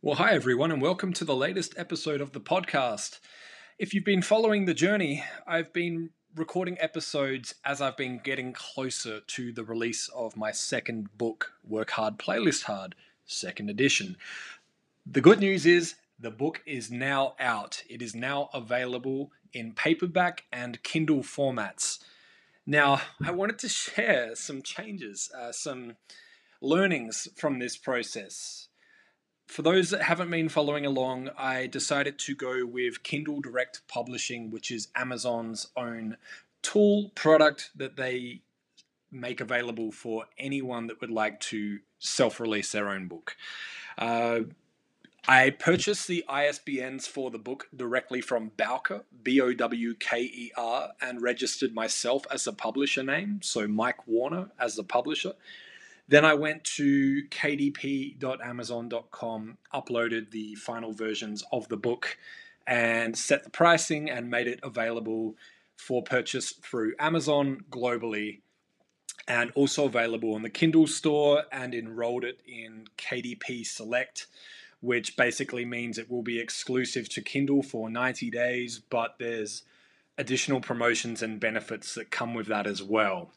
Well, hi everyone, and welcome to the latest episode of the podcast. If you've been following the journey, I've been recording episodes as I've been getting closer to the release of my second book, Work Hard, Playlist Hard, second edition. The good news is the book is now out. It is now available in paperback and Kindle formats. Now, I wanted to share some changes, uh, some learnings from this process for those that haven't been following along, I decided to go with Kindle Direct Publishing, which is Amazon's own tool product that they make available for anyone that would like to self release their own book. Uh, I purchased the ISBNs for the book directly from Bowker, B O W K E R, and registered myself as a publisher name, so Mike Warner as the publisher. Then I went to kdp.amazon.com, uploaded the final versions of the book, and set the pricing and made it available for purchase through Amazon globally and also available on the Kindle store and enrolled it in KDP Select, which basically means it will be exclusive to Kindle for 90 days, but there's additional promotions and benefits that come with that as well.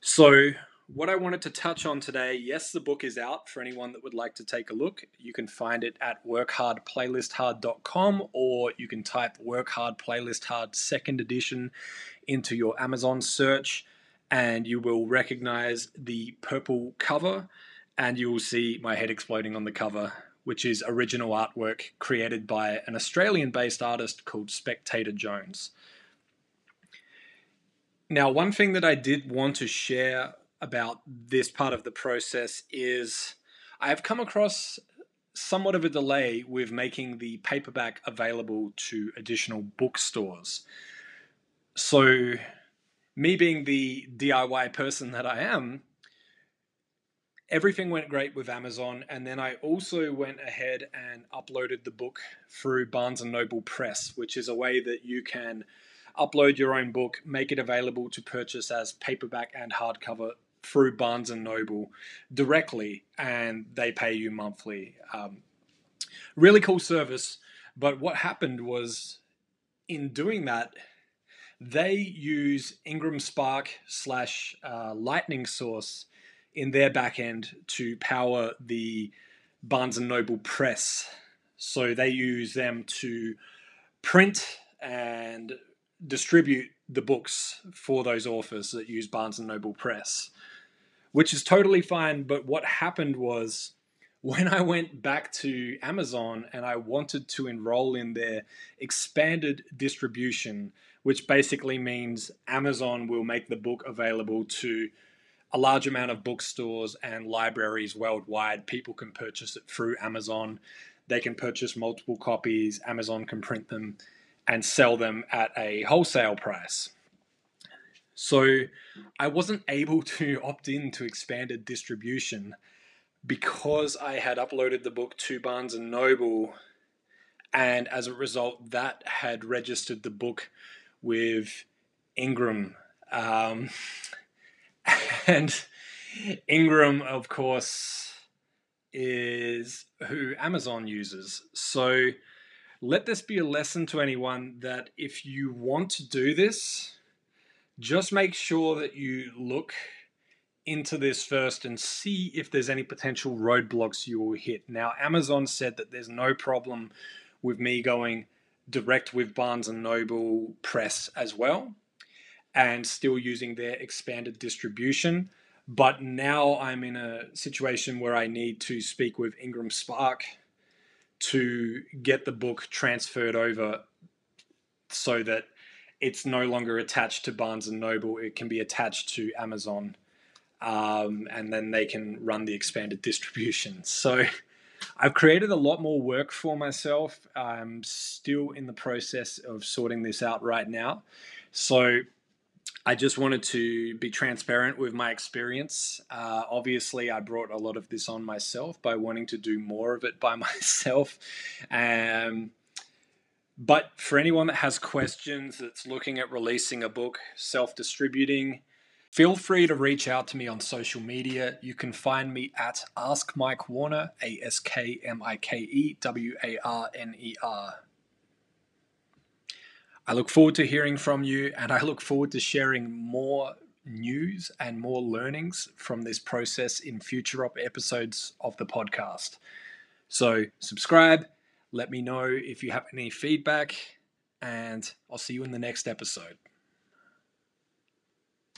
So, what I wanted to touch on today yes, the book is out for anyone that would like to take a look. You can find it at workhardplaylisthard.com or you can type Work Hard Playlist Hard second edition into your Amazon search and you will recognize the purple cover and you will see my head exploding on the cover, which is original artwork created by an Australian based artist called Spectator Jones. Now, one thing that I did want to share about this part of the process is I have come across somewhat of a delay with making the paperback available to additional bookstores. So, me being the DIY person that I am, everything went great with Amazon, and then I also went ahead and uploaded the book through Barnes and Noble Press, which is a way that you can upload your own book, make it available to purchase as paperback and hardcover through Barnes and Noble directly, and they pay you monthly. Um, really cool service. But what happened was, in doing that, they use Ingram Spark slash uh, Lightning Source in their backend to power the Barnes and Noble press. So they use them to print and distribute the books for those authors that use Barnes and Noble Press which is totally fine. But what happened was when I went back to Amazon and I wanted to enroll in their expanded distribution, which basically means Amazon will make the book available to a large amount of bookstores and libraries worldwide. People can purchase it through Amazon. They can purchase multiple copies. Amazon can print them and sell them at a wholesale price. So I wasn't able to opt in to expanded distribution because I had uploaded the book to Barnes and Noble, and as a result, that had registered the book with Ingram. Um, and Ingram, of course, is who Amazon uses. So let this be a lesson to anyone that if you want to do this, just make sure that you look into this first and see if there's any potential roadblocks you will hit. Now, Amazon said that there's no problem with me going direct with Barnes and Noble Press as well and still using their expanded distribution. But now I'm in a situation where I need to speak with Ingram Spark to get the book transferred over so that it's no longer attached to Barnes and Noble. It can be attached to Amazon, um, and then they can run the expanded distribution. So I've created a lot more work for myself. I'm still in the process of sorting this out right now. So I just wanted to be transparent with my experience. Uh, obviously, I brought a lot of this on myself by wanting to do more of it by myself. Um, but for anyone that has questions that's looking at releasing a book, self distributing, Feel free to reach out to me on social media. You can find me at Ask Mike Warner, A S K M I K E W A R N E R. I look forward to hearing from you and I look forward to sharing more news and more learnings from this process in future episodes of the podcast. So, subscribe, let me know if you have any feedback, and I'll see you in the next episode.